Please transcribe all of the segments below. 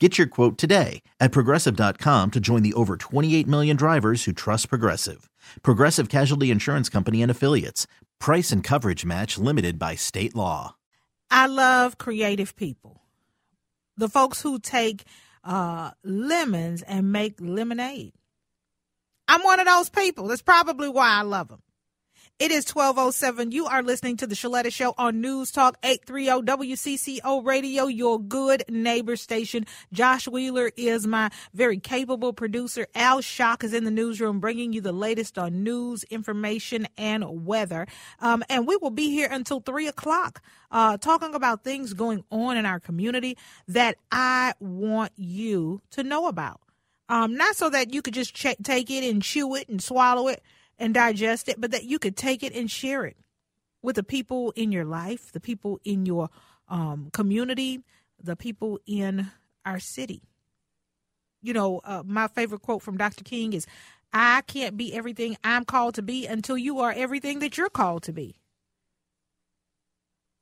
Get your quote today at progressive.com to join the over 28 million drivers who trust Progressive. Progressive Casualty Insurance Company and Affiliates. Price and coverage match limited by state law. I love creative people. The folks who take uh, lemons and make lemonade. I'm one of those people. That's probably why I love them. It is 1207. You are listening to the Sheletta Show on News Talk 830 WCCO Radio, your good neighbor station. Josh Wheeler is my very capable producer. Al Shock is in the newsroom bringing you the latest on news, information, and weather. Um, and we will be here until 3 o'clock uh, talking about things going on in our community that I want you to know about. Um, not so that you could just ch- take it and chew it and swallow it and digest it, but that you could take it and share it with the people in your life, the people in your um, community, the people in our city. You know, uh, my favorite quote from Dr. King is I can't be everything I'm called to be until you are everything that you're called to be.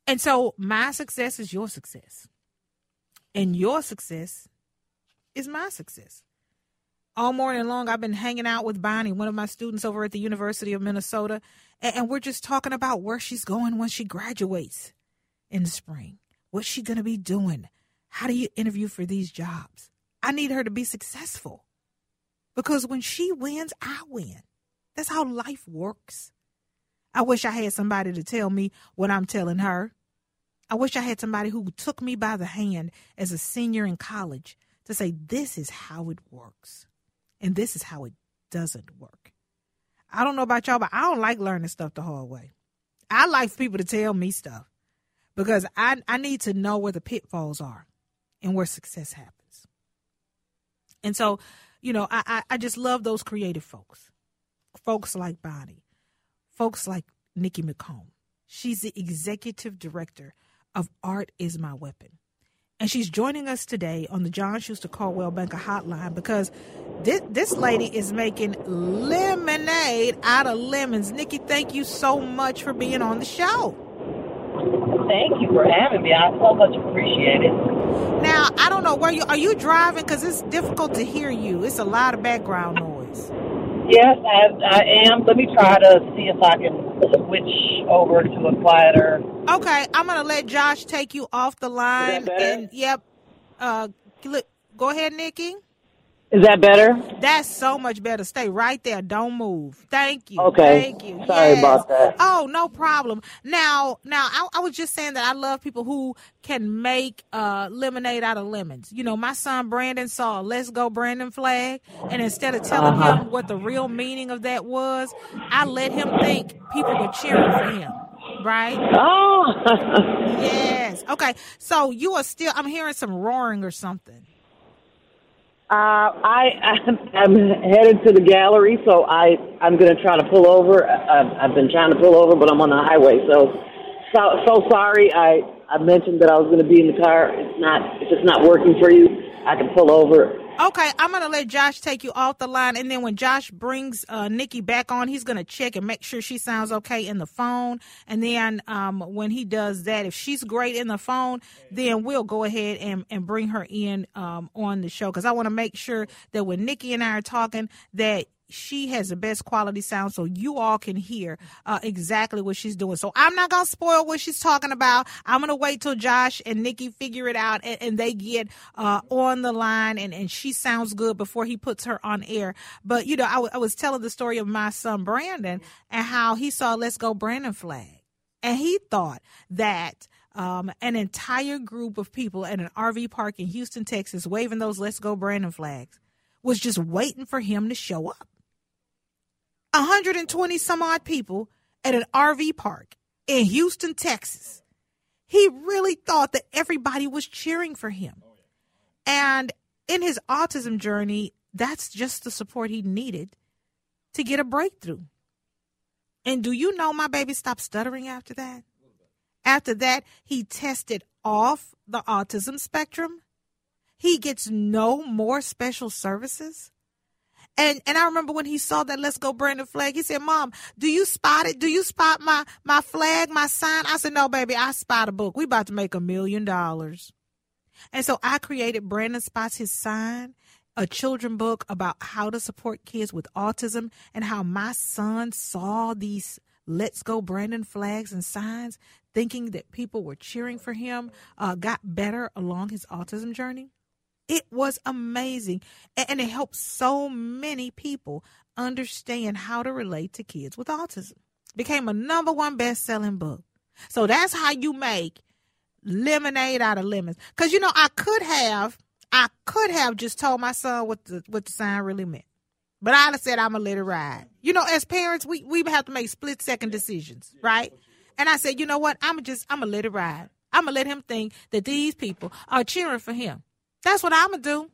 And so my success is your success. And your success is my success all morning long I've been hanging out with Bonnie, one of my students over at the University of Minnesota, and, we're just talking about where she's going when she graduates in the spring. What's she going to be doing? How do you interview for these jobs? I need her to be successful because when she wins, I win. That's how life works. I wish I had somebody to tell me what I'm telling her. I wish I had somebody who took me by the hand as a senior in college to say, This is how it works. And this is how it doesn't work. I don't know about y'all, but I don't like learning stuff the hard way. I like people to tell me stuff because I, I need to know where the pitfalls are and where success happens. And so, you know, I, I, I just love those creative folks. Folks like Bonnie, folks like Nikki McComb. She's the executive director of Art is My Weapon. And she's joining us today on the John Schuster Coldwell Banker Hotline because this, this lady is making lemonade out of lemons. Nikki, thank you so much for being on the show. Thank you for having me. I so much appreciate it. Now, I don't know where you are. You driving? Because it's difficult to hear you. It's a lot of background noise. Yes, I, I am. Let me try to see if I can switch over to a quieter. Okay, I'm gonna let Josh take you off the line. And yep, uh, go ahead, Nikki. Is that better? That's so much better. Stay right there. Don't move. Thank you. Okay. Thank you. Sorry yes. about that. Oh, no problem. Now, now I, I, was just saying that I love people who can make uh, lemonade out of lemons. You know, my son Brandon saw "Let's Go Brandon" flag, and instead of telling uh-huh. him what the real meaning of that was, I let him think people were cheering for him right? Oh. yes. Okay. So you are still. I'm hearing some roaring or something. Uh, I I'm headed to the gallery, so I I'm going to try to pull over. I've, I've been trying to pull over, but I'm on the highway, so so so sorry. I I mentioned that I was going to be in the car. It's not if it's not working for you, I can pull over Okay, I'm gonna let Josh take you off the line, and then when Josh brings uh, Nikki back on, he's gonna check and make sure she sounds okay in the phone. And then um, when he does that, if she's great in the phone, then we'll go ahead and, and bring her in um, on the show because I want to make sure that when Nikki and I are talking, that she has the best quality sound so you all can hear uh, exactly what she's doing. So I'm not going to spoil what she's talking about. I'm going to wait till Josh and Nikki figure it out and, and they get uh, on the line and, and she sounds good before he puts her on air. But, you know, I, w- I was telling the story of my son Brandon and how he saw Let's Go Brandon flag. And he thought that um, an entire group of people at an RV park in Houston, Texas, waving those Let's Go Brandon flags was just waiting for him to show up. 120 some odd people at an RV park in Houston, Texas. He really thought that everybody was cheering for him. Oh, and in his autism journey, that's just the support he needed to get a breakthrough. And do you know my baby stopped stuttering after that? After that, he tested off the autism spectrum. He gets no more special services. And and I remember when he saw that Let's Go Brandon flag, he said, Mom, do you spot it? Do you spot my my flag, my sign? I said, No, baby, I spot a book. We about to make a million dollars. And so I created Brandon Spots His Sign, a children book about how to support kids with autism and how my son saw these Let's Go Brandon flags and signs, thinking that people were cheering for him, uh, got better along his autism journey. It was amazing. And it helped so many people understand how to relate to kids with autism. Became a number one best selling book. So that's how you make lemonade out of lemons. Cause you know, I could have, I could have just told my son what the what the sign really meant. But have said I'm let it ride. You know, as parents, we, we have to make split second decisions, right? And I said, you know what? I'm just I'm let it ride. I'm gonna let him think that these people are cheering for him. That's what I'm going to do.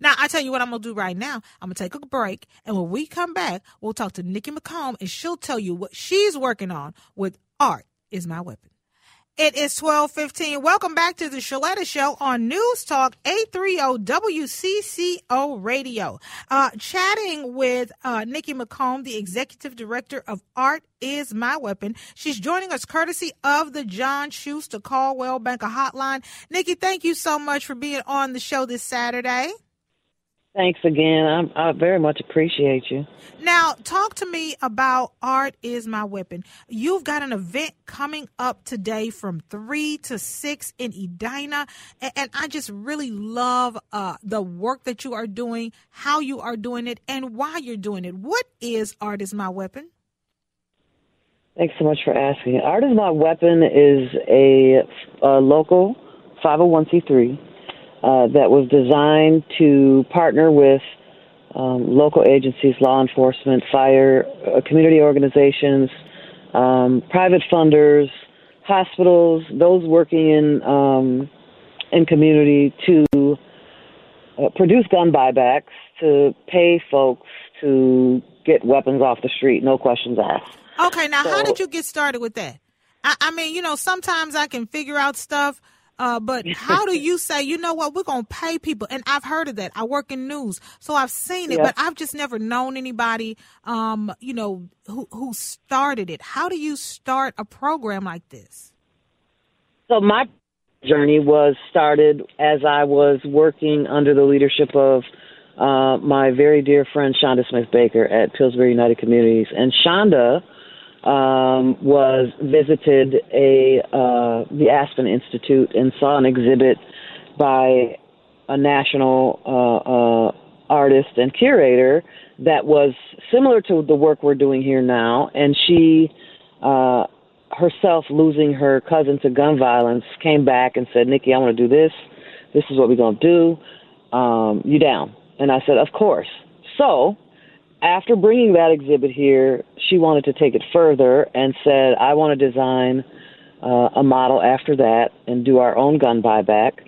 Now, I tell you what I'm going to do right now. I'm going to take a break. And when we come back, we'll talk to Nikki McComb and she'll tell you what she's working on with Art is My Weapon. It is 1215. Welcome back to the Sheletta Show on News Talk 830 WCCO Radio. Uh, chatting with uh, Nikki McComb, the Executive Director of Art is My Weapon. She's joining us courtesy of the John Schuster Coldwell Banker Hotline. Nikki, thank you so much for being on the show this Saturday. Thanks again. I, I very much appreciate you. Now, talk to me about Art is My Weapon. You've got an event coming up today from 3 to 6 in Edina. And, and I just really love uh, the work that you are doing, how you are doing it, and why you're doing it. What is Art is My Weapon? Thanks so much for asking. Art is My Weapon is a, a local 501c3 uh, that was designed to partner with um, local agencies, law enforcement, fire, uh, community organizations, um, private funders, hospitals, those working in um, in community to uh, produce gun buybacks, to pay folks to get weapons off the street, no questions asked. Okay, now so, how did you get started with that? I, I mean, you know, sometimes I can figure out stuff uh, but how do you say, you know what, we're going to pay people? And I've heard of that. I work in news, so I've seen it, but I've just never known anybody, um, you know, who, who started it. How do you start a program like this? So my journey was started as I was working under the leadership of uh, my very dear friend Chanda Smith Baker at Pillsbury United Communities. And Chanda um, was visited a uh, the Aspen Institute and saw an exhibit by a national uh, uh, artist and curator that was similar to the work we're doing here now, and she uh, herself losing her cousin to gun violence came back and said, "Nikki, I want to do this. This is what we're gonna do. Um, you down?" And I said, "Of course." So after bringing that exhibit here, she wanted to take it further and said, I want to design uh, a model after that and do our own gun buyback.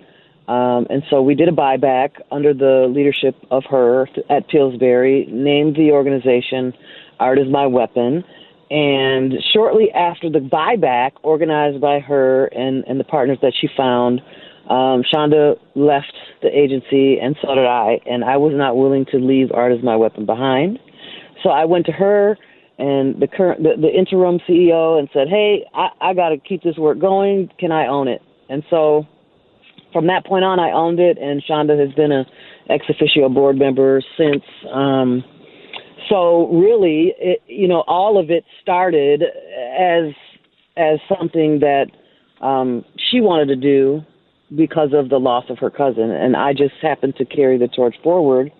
Um, and so we did a buyback under the leadership of her at Pillsbury, named the organization Art is My Weapon. And shortly after the buyback, organized by her and, and the partners that she found, um, Chanda left the agency, and so did I. And I was not willing to leave Art as My Weapon behind. So I went to her and the current the, the interim CEO and said, "Hey, I, I got to keep this work going. Can I own it?" And so from that point on, I owned it, and Chanda has been a ex officio board member since um, so really, it, you know, all of it started as as something that um, she wanted to do because of the loss of her cousin, and I just happened to carry the torch forward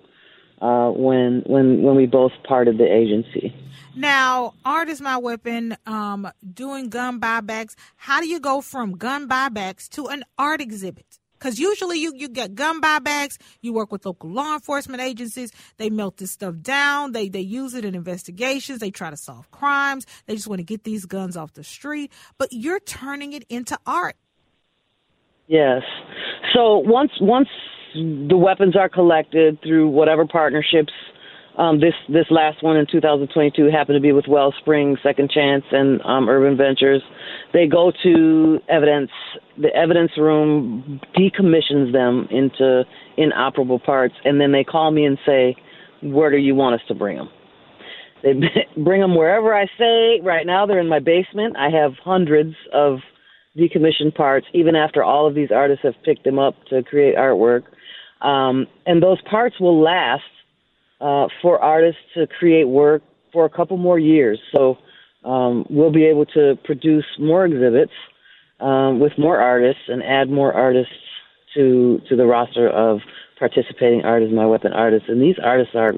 uh, when when when we both parted the agency. Now, art is my weapon. Um, doing gun buybacks. How do you go from gun buybacks to an art exhibit? Because usually you, you get gun buybacks, you work with local law enforcement agencies, they melt this stuff down, they, they use it in investigations, they try to solve crimes, they just want to get these guns off the street. But you're turning it into art. Yes. So once once the weapons are collected through whatever partnerships. Um, this this last one in 2022 happened to be with Wellspring, Second Chance, and um, Urban Ventures. They go to evidence. The evidence room decommissions them into inoperable parts, and then they call me and say, "Where do you want us to bring them?" They bring them wherever I say. Right now, they're in my basement. I have hundreds of decommissioned parts, even after all of these artists have picked them up to create artwork. Um, and those parts will last uh, for artists to create work for a couple more years. So um, we'll be able to produce more exhibits um, with more artists and add more artists to to the roster of participating artists, my weapon artists. And these artists are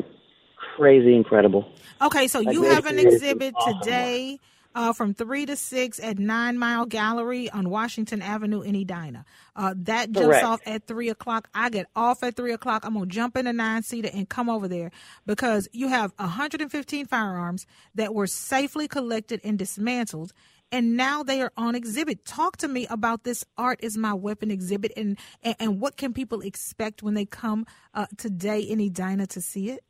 crazy incredible. Okay, so like you have an exhibit awesome today. Work uh, from 3 to 6 at Nine Mile Gallery on Washington Avenue in Edina. Uh, that jumps Correct. off at 3 o'clock. I get off at 3 o'clock. I'm going to jump in a nine seater and come over there because you have 115 firearms that were safely collected and dismantled. And now they are on exhibit. Talk to me about this Art is My Weapon exhibit and, and, and what can people expect when they come uh, today in Edina to see it?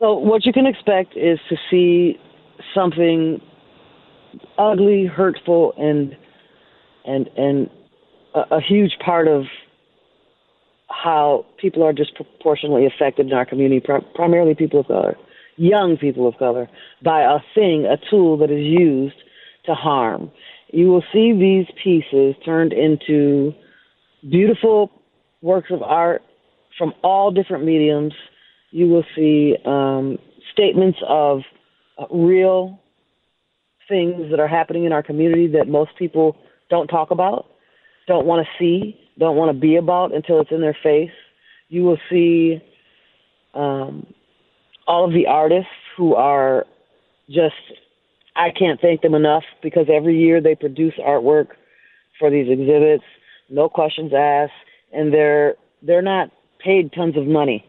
So, what you can expect is to see something ugly, hurtful, and and and a, a huge part of how people are disproportionately affected in our community, primarily people of color, young people of color, by a thing, a tool that is used to harm. You will see these pieces turned into beautiful works of art from all different mediums. You will see um, statements of real things that are happening in our community that most people don't talk about, don't want to see, don't want to be about until it's in their face. You will see um, all of the artists who are just, I can't thank them enough because every year they produce artwork for these exhibits, no questions asked, and they're they're not paid tons of money.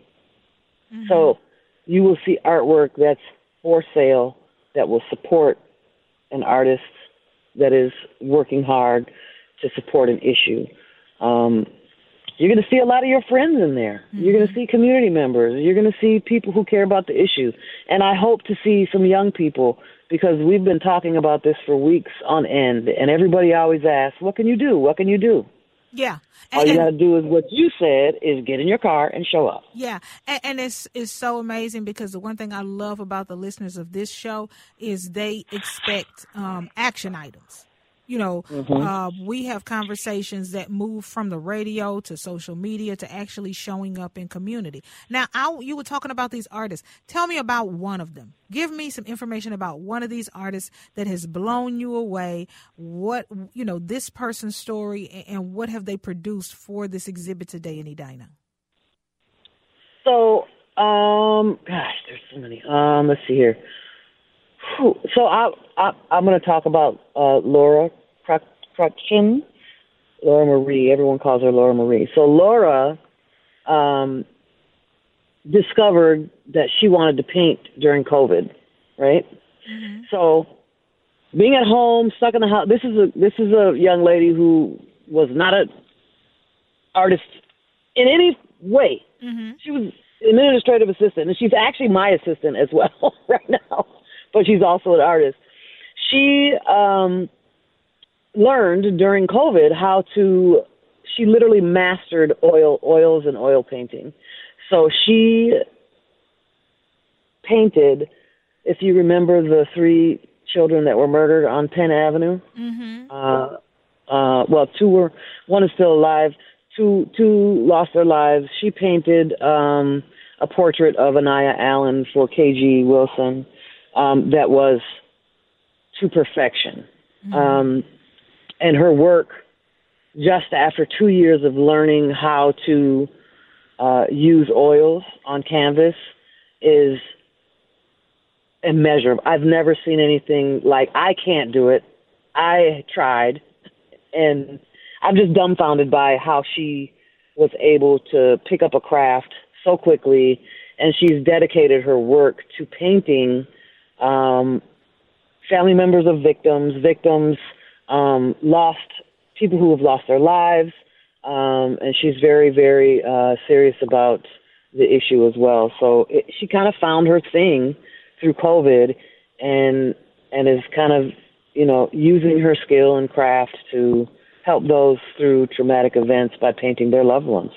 Mm-hmm. So you will see artwork that's for sale that will support an artist that is working hard to support an issue. Um, you're going to see a lot of your friends in there. Mm-hmm. You're going to see community members. You're going to see people who care about the issue. And I hope to see some young people because we've been talking about this for weeks on end. And everybody always asks, What can you do? What can you do? Yeah. And, All you got to do is what you said is get in your car and show up. Yeah. And, and, it's it's so amazing because the one thing I love about the listeners of this show is they expect um, action items. You know, mm-hmm. uh, we have conversations that move from the radio to social media to actually showing up in community. Now, I, you were talking about these artists. Tell me about one of them. Give me some information about one of these artists that has blown you away. What you know, this person's story, and what have they produced for this exhibit today in Edina? So, um, gosh, there's so many. Um, let's see here. So I, I I'm going to talk about uh, Laura Crutchin, Laura Marie. Everyone calls her Laura Marie. So Laura um, discovered that she wanted to paint during COVID, right? Mm-hmm. So being at home, stuck in the house. This is a this is a young lady who was not a artist in any way. Mm-hmm. She was an administrative assistant, and she's actually my assistant as well right now but she's also an artist. She um, learned during COVID how to. She literally mastered oil, oils, and oil painting. So she painted. If you remember the three children that were murdered on Penn Avenue, mm-hmm. uh, uh, well, two were. One is still alive. Two two lost their lives. She painted um, a portrait of Aniya Allen for KG Wilson um, that was to perfection. Mm-hmm. Um, and her work, just after two years of learning how to uh, use oils on canvas, is immeasurable. I've never seen anything like. I can't do it. I tried, and I'm just dumbfounded by how she was able to pick up a craft so quickly, and she's dedicated her work to painting um, family members of victims, victims um, lost people who have lost their lives, um, and she's very, very uh, serious about the issue as well. So it, she kind of found her thing through COVID, and and is kind of you know using her skill and craft to help those through traumatic events by painting their loved ones.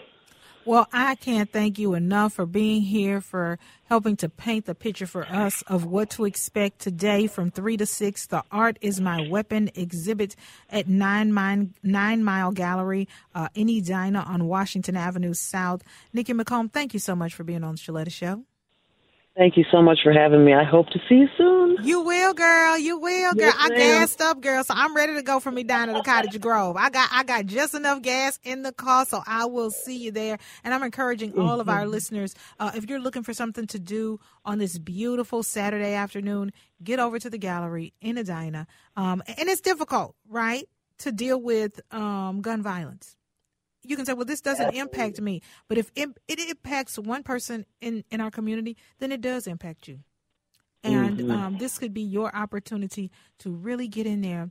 Well, I can't thank you enough for being here, for helping to paint the picture for us of what to expect today from 3 to 6. The Art is My Weapon exhibit at Nine Mile, Nine Mile Gallery uh, in Edina on Washington Avenue South. Nikki McComb, thank you so much for being on the Sheletta Show. Thank you so much for having me. I hope to see you soon. You will, girl. You will, girl. Yes, I gassed up, girl. So I'm ready to go for me down to the Cottage Grove. I got I got just enough gas in the car, so I will see you there. And I'm encouraging mm-hmm. all of our mm-hmm. listeners, uh, if you're looking for something to do on this beautiful Saturday afternoon, get over to the gallery in Edina. Um, and it's difficult, right, to deal with um, gun violence you can say, well, this doesn't impact me. But if it, it, impacts one person in, in our community, then it does impact you. And mm-hmm. um, this could be your opportunity to really get in there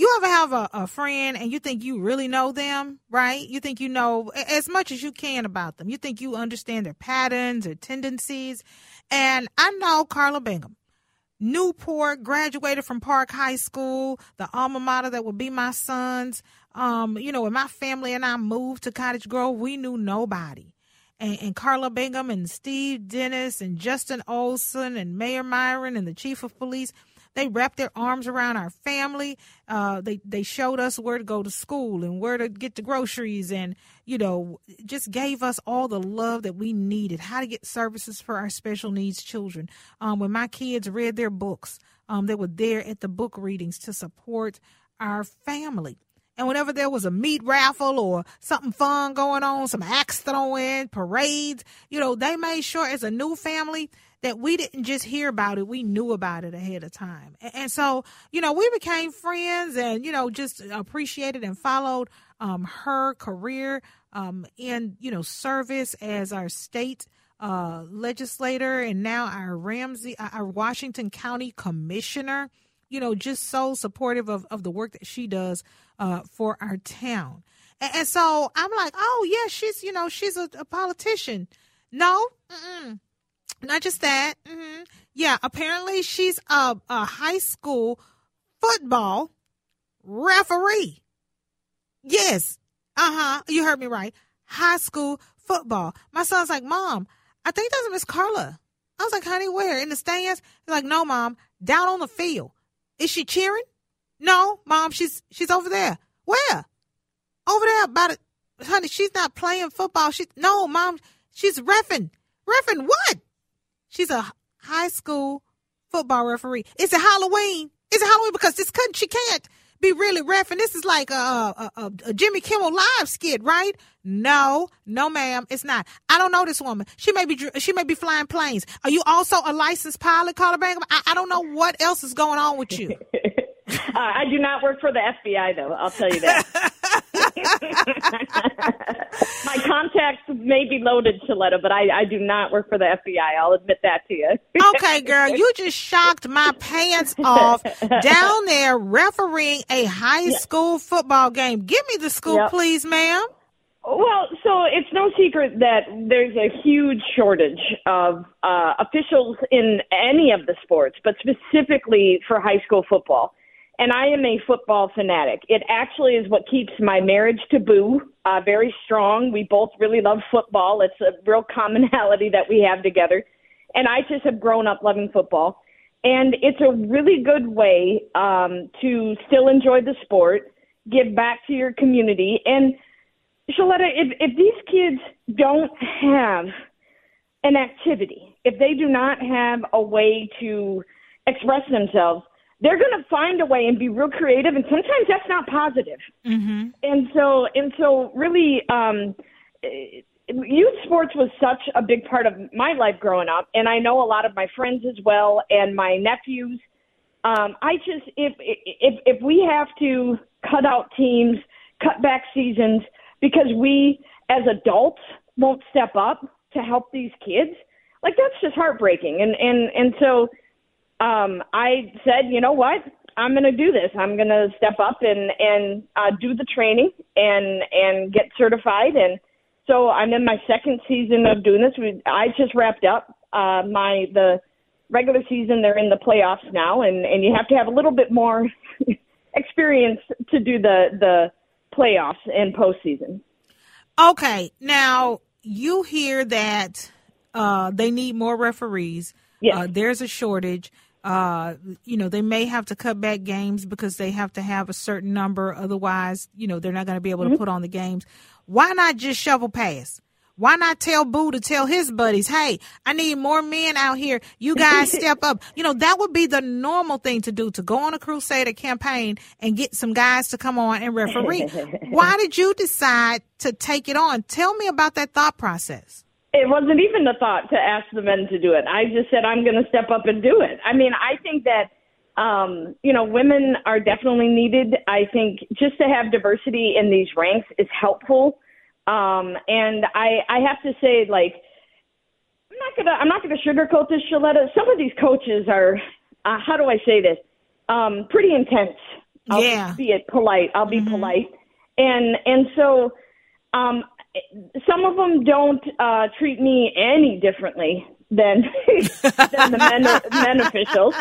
You ever have a, a friend and you think you really know them, right? You think you know as much as you can about them. You think you understand their patterns, their tendencies. And I know Karla Bigham. Newport, graduated from Park High School, the alma mater that would be my son's. Um, you know, when my family and I moved to Cottage Grove, we knew nobody. And, and, Karla Bigham and Steve Dennis and Justin Olson and Mayor Myron and the chief of police, they wrapped their arms around our family. Uh, they they showed us where to go to school and where to get the groceries, and you know, just gave us all the love that we needed. How to get services for our special needs children. Um, when my kids read their books, um, they were there at the book readings to support our family. And whenever there was a meat raffle or something fun going on, some axe throwing, parades, you know, they made sure as a new family that we didn't just hear about it, we knew about it ahead of time. And, so, you know, we became friends and, you know, just appreciated and followed um, her career um, in, you know, service as our state uh, legislator and now our Ramsey, uh, our Washington County commissioner, you know, just so supportive of, of the work that she does uh, for our town. And, so I'm like, oh, yeah, she's, you know, she's a, a politician. No, Not just that. Mm-hmm. Yeah, apparently she's a, a high school football referee. Yes. Uh huh. You heard me right. High school football. My son's like, Mom, I think that's Miss Karla. I was like, honey, where? In the stands? He's like, no, mom, down on the field. Is she cheering? No, mom, she's she's over there. Where? Over there by the honey, she's not playing football. She no, mom, she's refing. Refing what? She's a high school football referee. Is it Halloween? Is it Halloween? Because this couldn't she can't be really ref, and this is like a, a, a, a, Jimmy Kimmel live skit, right? No, no, ma'am, it's not. I don't know this woman. She may be she may be flying planes. Are you also a licensed pilot, Karla Bigham? I, I don't know what else is going on with you. uh, I do not work for the FBI, though. I'll tell you that. My contacts may be loaded, Sheletta, but I, I do not work for the FBI. I'll admit that to you. okay, girl, you just shocked my pants off down there refereeing a high school football game. Give me the school, yep. please, ma'am. Well, so it's no secret that there's a huge shortage of uh, officials in any of the sports, but specifically for high school football and I am a football fanatic. It actually is what keeps my marriage to Boo uh, very strong. We both really love football. It's a real commonality that we have together. And I just have grown up loving football. And it's a really good way um, to still enjoy the sport, give back to your community. And Sheletta, if, if these kids don't have an activity, if they do not have a way to express themselves, they're going to find a way and be real creative and sometimes that's not positive. Mm-hmm. and so and so really um youth sports was such a big part of my life growing up and i know a lot of my friends as well and my nephews. Um i just if if if we have to cut out teams cut back seasons because we as adults won't step up to help these kids like that's just heartbreaking. And and and so um, I said, you know what? I'm going to do this. I'm going to step up and and uh, do the training and and get certified. And so I'm in my second season of doing this. We, I just wrapped up uh, my the regular season. They're in the playoffs now, and and you have to have a little bit more experience to do the the playoffs and postseason. Okay, now you hear that uh, they need more referees. Yes. Uh, there's a shortage uh, you know, they may have to cut back games because they have to have a certain number. Otherwise, you know, they're not going to be able mm-hmm. to put on the games. Why not just shovel pass? Why not tell Boo to tell his buddies, hey, I need more men out here. You guys step up. You know, that would be the normal thing to do to go on a Crusader campaign and get some guys to come on and referee. Why did you decide to take it on? Tell me about that thought process. It wasn't even a thought to ask the men to do it. I just said I'm going to step up and do it. I mean, I think that um, you know, women are definitely needed. I think just to have diversity in these ranks is helpful. Um, and I, I have to say, like, I'm not gonna, I'm not gonna sugarcoat this, Sheletta. Some of these coaches are, uh, how do I say this? Um, pretty intense. I'll yeah. be it polite. I'll be mm-hmm. polite. And and so, um, some of them don't uh, treat me any differently than than the men men officials,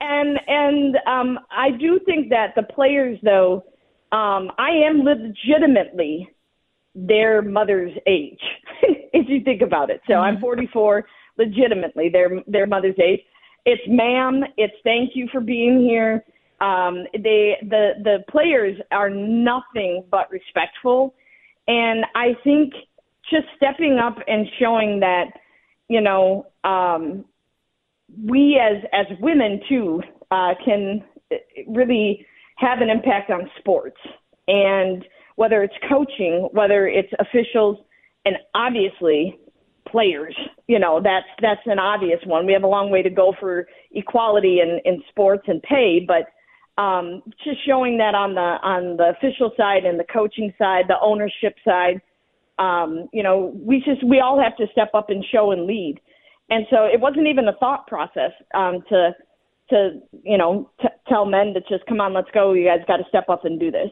and and um, I do think that the players, though, um, I am legitimately their mother's age, if you think about it. So mm-hmm. I'm 44, legitimately their their mother's age. It's ma'am. It's thank you for being here. Um, they the the players are nothing but respectful and I think just stepping up and showing that, you know, um, we as as women too uh, can really have an impact on sports, and whether it's coaching, whether it's officials, and obviously players. You know, that's that's an obvious one. We have a long way to go for equality in in sports and pay, but um, just showing that on the on the official side and the coaching side, the ownership side. Um, you know, we just we all have to step up and show and lead. And so it wasn't even a thought process um, to to you know t- tell men to just come on, let's go. You guys got to step up and do this.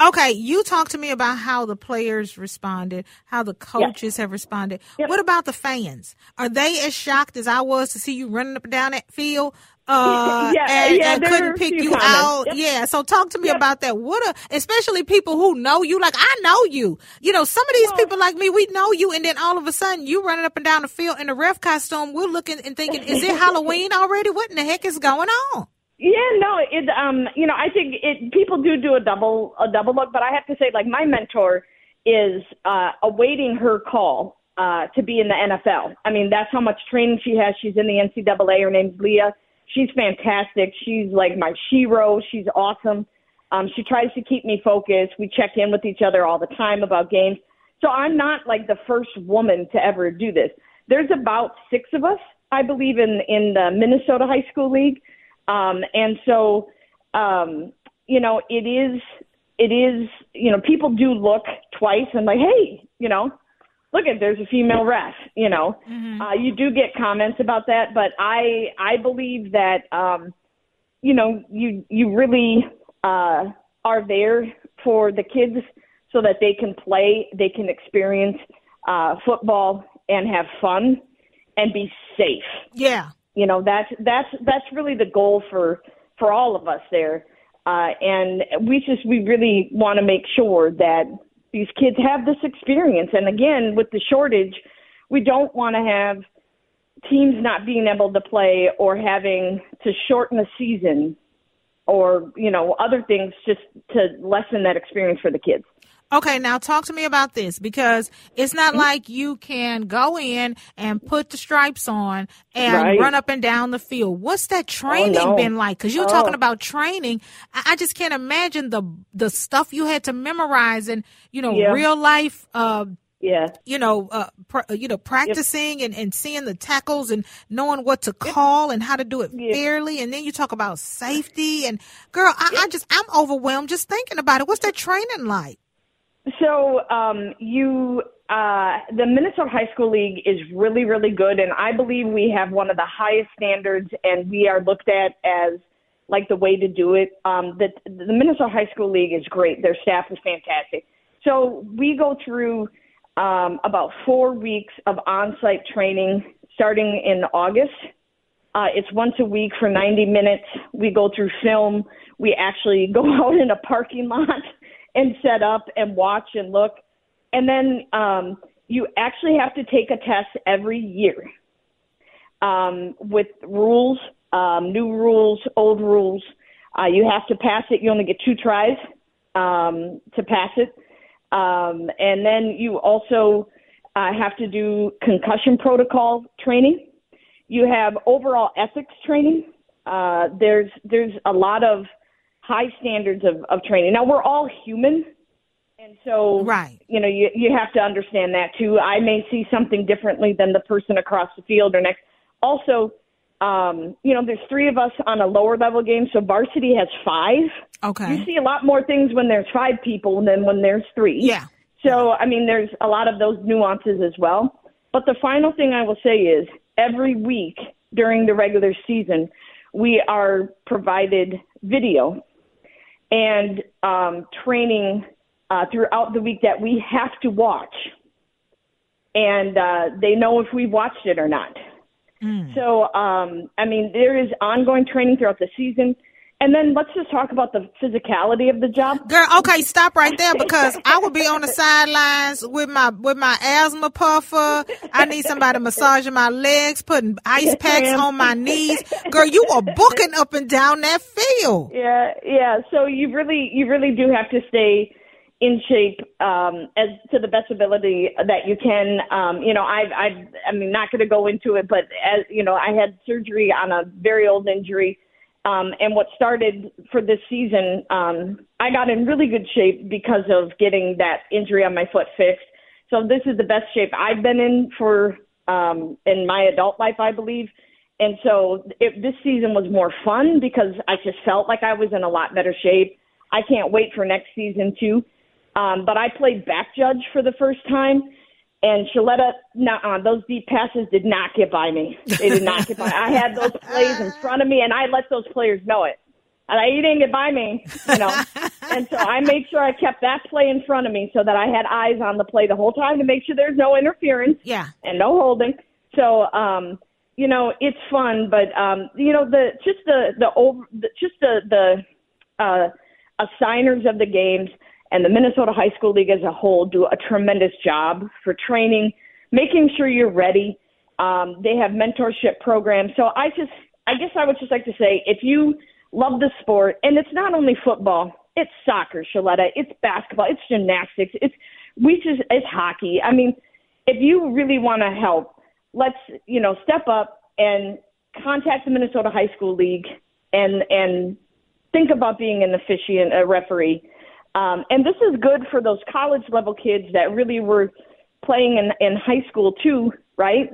Okay, you talk to me about how the players responded, how the coaches have responded. Yep. What about the fans? Are they as shocked as I was to see you running up and down that field? Uh, Yeah, and, yeah, and couldn't pick you comments. out. Yep. Yeah, so talk to me Yep. about that. What a, especially people who know you. Like I know you. You know, some of these Well- people like me, we know you, and then all of a sudden you running up and down the field in a ref costume. We're looking and thinking, is it Halloween already? What in the heck is going on? Yeah, no, it um, you know, I think it people do do a double a double look, but I have to say, like my mentor is uh, awaiting her call uh, to be in the NFL. I mean, that's how much training she has. She's in the NCAA. Her name's Leah. She's fantastic. She's like my shero. She's awesome. Um, she tries to keep me focused. We check in with each other all the time about games. So I'm not like the first woman to ever do this. There's about six of us, I believe, in in the Minnesota High School League. Um, and so, um, you know, it is, it is, you know, people do look twice and like, hey, you know, look at there's a female ref, you know. Uh, you do get comments about that, but I, I believe that, um, you know, you, you really, uh, are there for the kids so that they can play, they can experience, uh, football and have fun and be safe Yeah. you know that's that's that's really the goal for for all of us there uh and we just we really want to make sure that these kids have this experience. And again with the shortage we don't want to have teams not being able to play or having to shorten a season or you know other things just to lessen that experience for the kids Okay, now talk to me about this because it's Mm-hmm. not like you can go in and put the stripes on and Right. run up and down the field. What's that training no. been like? Because you're Oh. talking about training. I, I just can't imagine the the stuff you had to memorize and you know Yeah. real life. Uh, yeah you know, uh, pr- you know, practicing and, and seeing the tackles and knowing what to call and how to do it Yeah. fairly. And then you talk about safety and girl, I, I just I'm overwhelmed just thinking about it. What's that training like? So um, you, uh, the Minnesota High School League is really, really good, and I believe we have one of the highest standards, and we are looked at as like the way to do it. Um, the, the Minnesota High School League is great; their staff is fantastic. So we go through um, about four weeks of on-site training starting in August. Uh, it's once a week for 90 minutes. We go through film. We actually go out in a parking lot and set up and watch and look. And then um, you actually have to take a test every year um, with rules, um, new rules, old rules. Uh, you have to pass it. You only get two tries um, to pass it. Um, and then you also uh, have to do concussion protocol training. You have overall ethics training. Uh, there's there's a lot of high standards of, of training. Now we're all human, and so Right. you know you you have to understand that too. I may see something differently than the person across the field or next. Also, um, you know, there's three of us on a lower level game, so varsity has five. Okay. You see a lot more things when there's five people than when there's three. Yeah. So, I mean, there's a lot of those nuances as well. But the final thing I will say is every week during the regular season, we are provided video and um, training uh, throughout the week that we have to watch. And uh, they know if we watched it or not. So, um, I mean, there is ongoing training throughout the season. And then let's just talk about the physicality of the job. Girl, okay, stop right there because I would be on the sidelines with my with my asthma puffer. I need somebody massaging my legs, putting ice packs on my knees. Girl, you are booking up and down that field. Yeah, yeah. So you really, you really do have to stay in shape um, as to the best ability that you can. Um, you know, I've, I've, I mean, not going to go into it, but as you know, I had surgery on a very old injury. Um, and what started for this season, um, I got in really good shape because of getting that injury on my foot fixed. So this is the best shape I've been in for um, in my adult life, I believe. And so it, this season was more fun because I just felt like I was in a lot better shape. I can't wait for next season too. Um, but I played back judge for the first time, and Sheletta, nah, those deep passes did not get by me. They did not get by. I had those plays in front of me, and I let those players know it. and I, you didn't get by me, you know. and so I made sure I kept that play in front of me so that I had eyes on the play the whole time to make sure there's no interference Yeah. and no holding. So, um, you know, it's fun, but um, you know, the just the the over, the, just the the uh, assigners of the games and the Minnesota High School League as a whole do a tremendous job for training, making sure you're ready. Um, they have mentorship programs. So I just, I guess I would just like to say, if you love the sport, and it's not only football, it's soccer, Sheletta, it's basketball, it's gymnastics, it's we just it's hockey. I mean, if you really want to help, let's you know step up and contact the Minnesota High School League and and think about being an officiant, a referee. Um, and this is good for those college level kids that really were playing in, in high school too, right?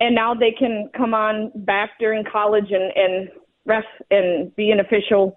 And now they can come on back during college and, and ref and be an official.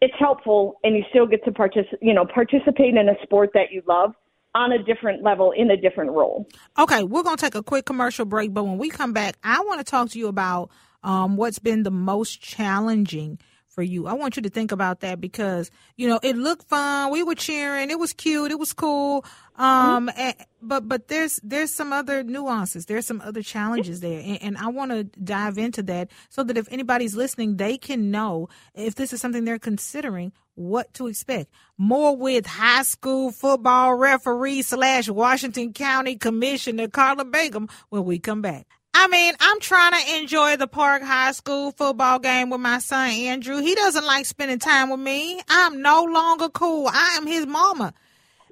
It's helpful, and you still get to participate, you know, participate in a sport that you love on a different level in a different role. Okay, we're going to take a quick commercial break, but when we come back, I want to talk to you about um, what's been the most challenging for you. I want you to think about that because you know it looked fun. We were cheering. It was cute. It was cool. Um, and, but but there's there's some other nuances. There's some other challenges there, and, and I want to dive into that so that if anybody's listening, they can know if this is something they're considering what to expect. More with high school football referee slash Washington County Commissioner Karla Bigham when we come back. I mean, I'm trying to enjoy the Park High School football game with my son Andrew. He doesn't like spending time with me. I'm no longer cool. I am his mama.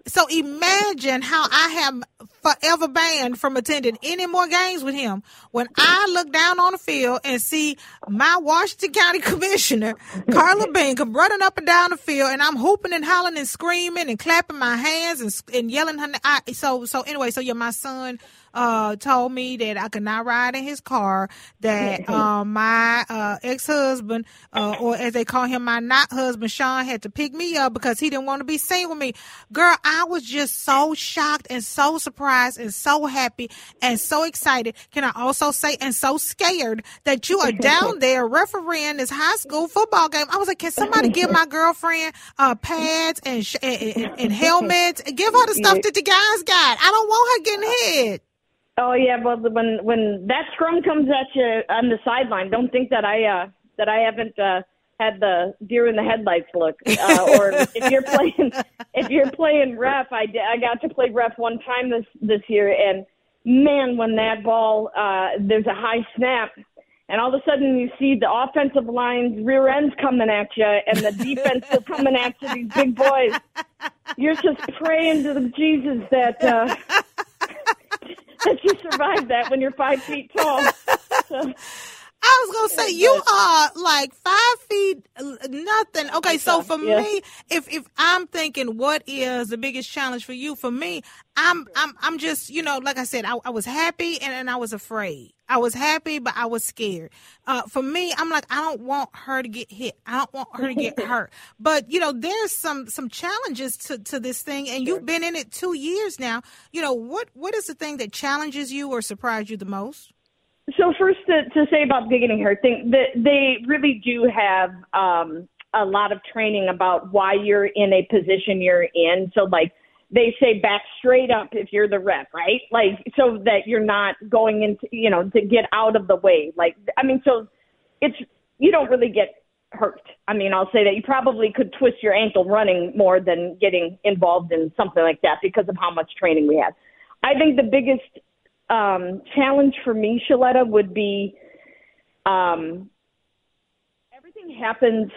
So imagine how I have forever banned from attending any more games with him when I look down on the field and see my Washington County Commissioner, Karla Bigham, running up and down the field, and I'm hooping and hollering and screaming and clapping my hands and, and yelling. Her, I, so, so anyway, so yeah, my son uh, told me that I could not ride in his car. That uh, my uh, ex husband, uh, or as they call him, my not husband, Sean, had to pick me up because he didn't want to be seen with me. Girl, I was just so shocked and so surprised and so happy and so excited. Can I also say, and so scared that you are down there refereeing this high school football game? I was like, can somebody give my girlfriend uh, pads and, sh- and, and, and helmets? Give her the stuff that the guys got. I don't want her getting hit. Oh yeah, well when when that scrum comes at you on the sideline, don't think that I uh that I haven't uh had the deer in the headlights look. Uh, or if you're playing if you're playing ref, I I got to play ref one time this this year, and man, when that ball uh there's a high snap. And all of a sudden, you see the offensive line's rear ends coming at you, and the defense is coming at you. These big boys. You're just praying to the Jesus that uh, that you survive that when you're five feet tall. So, I was gonna say you are like five feet nothing. Okay, so for Yeah. me, if if I'm thinking what is the biggest challenge for you, for me, I'm I'm I'm just you know like I said, I, I was happy and, and I was afraid. I was happy, but I was scared. Uh, for me, I'm like I don't want her to get hit. I don't want her to get hurt. But you know, there's some some challenges to to this thing, and you've been in it two years now. You know what what is the thing that challenges you or surprised you the most? So first to, to say about getting hurt, they, they they really do have um, a lot of training about why you're in a position you're in. So like they say back straight up if you're the ref, right? Like so that you're not going into you know to get out of the way. Like I mean, so it's you don't really get hurt. I mean, I'll say that you probably could twist your ankle running more than getting involved in something like that because of how much training we have. I think the biggest um, challenge for me, Sheletta, would be um, everything happens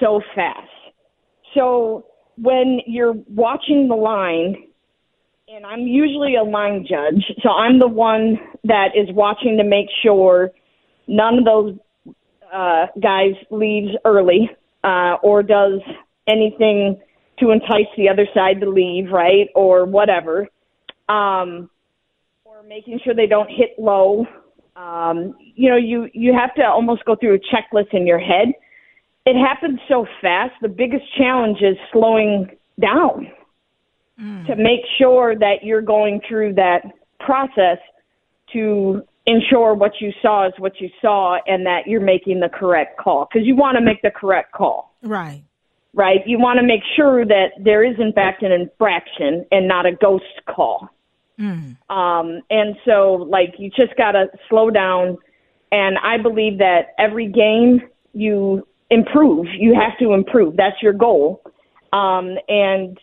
so fast. So when you're watching the line, and I'm usually a line judge, so I'm the one that is watching to make sure none of those uh, guys leaves early uh, or does anything to entice the other side to leave, right, or whatever. Um, making sure they don't hit low. Um, you know, you you have to almost go through a checklist in your head. It happens so fast. The biggest challenge is slowing down to make sure that you're going through that process to ensure what you saw is what you saw and that you're making the correct call because you want to make the correct call. Right. Right. You want to make sure that there is in fact an infraction and not a ghost call. Mm. Um, and so, like, you just got to slow down. And I believe that every game you improve, you have to improve. That's your goal. Um, and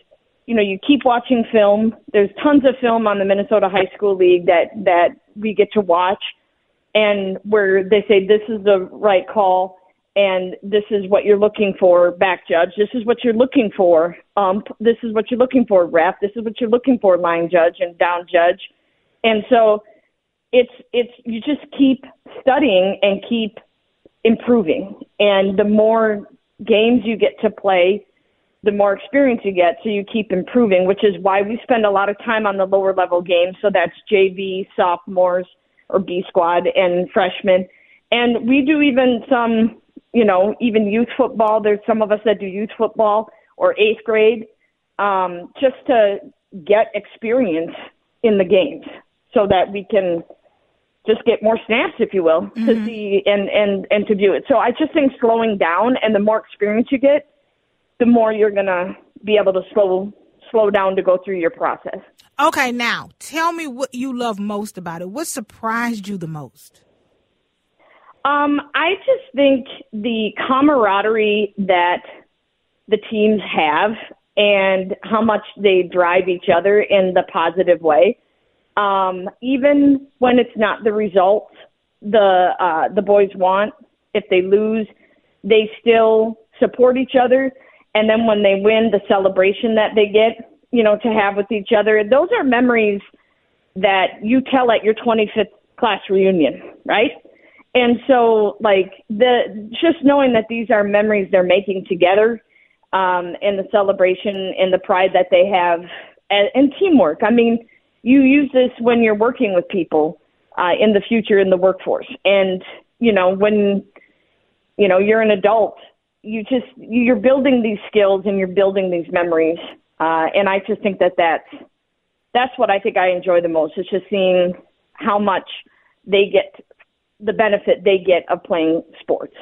you know, you keep watching film. There's tons of film on the Minnesota High School League that that we get to watch, and where they say this is the right call and this is what you're looking for, back judge. This is what you're looking for. Um, this is what you're looking for, ref. This is what you're looking for, line judge and down judge. And so it's it's you just keep studying and keep improving. And the more games you get to play, the more experience you get, so you keep improving, which is why we spend a lot of time on the lower level games. So that's JV, sophomores, or B squad, and freshmen. And we do even some you know, even youth football. There's some of us that do youth football or eighth grade, um, just to get experience in the games so that we can just get more snaps, if you will, mm-hmm. to see and, and, and to do it. So I just think slowing down and the more experience you get, the more you're going to be able to slow slow down to go through your process. Okay, now tell me what you love most about it. What surprised you the most? Um, I just think the camaraderie that the teams have and how much they drive each other in the positive way. Um, even when it's not the result the uh, the boys want, if they lose, they still support each other. And then when they win, the celebration that they get, you know, to have with each other, those are memories that you tell at your 25th class reunion, right? And so like the just knowing that these are memories they're making together um and the celebration and the pride that they have and, and teamwork. I mean you use this when you're working with people uh in the future in the workforce. And you know when you know you're an adult you just you're building these skills and you're building these memories. Uh and i just think that that's that's what i think i enjoy the most it's just seeing how much they get the benefit they get of playing sports.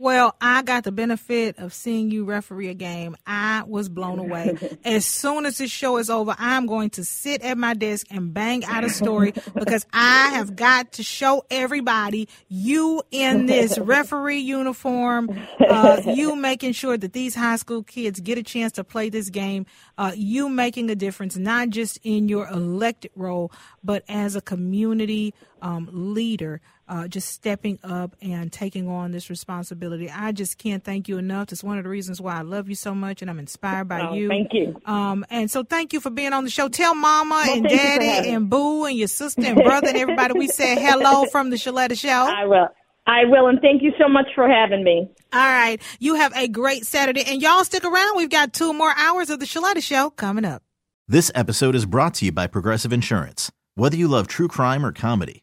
Well, I got the benefit of seeing you referee a game. I was blown away. as soon as this show is over, I'm going to sit at my desk and bang out a story because I have got to show everybody you in this referee uniform, uh, you making sure that these high school kids get a chance to play this game, uh, you making a difference, not just in your elected role, but as a community um, leader uh, just stepping up and taking on this responsibility. I just can't thank you enough. It's one of the reasons why I love you so much and I'm inspired by oh, you. Thank you. Um, and so thank you for being on the show. Tell mama well, and daddy and boo and your sister and brother and everybody we said hello from the Sheletta Show. I will. I will, and thank you so much for having me. All right. You have a great Saturday, and y'all stick around. We've got two more hours of the Sheletta Show coming up. This episode is brought to you by Progressive Insurance. Whether you love true crime or comedy,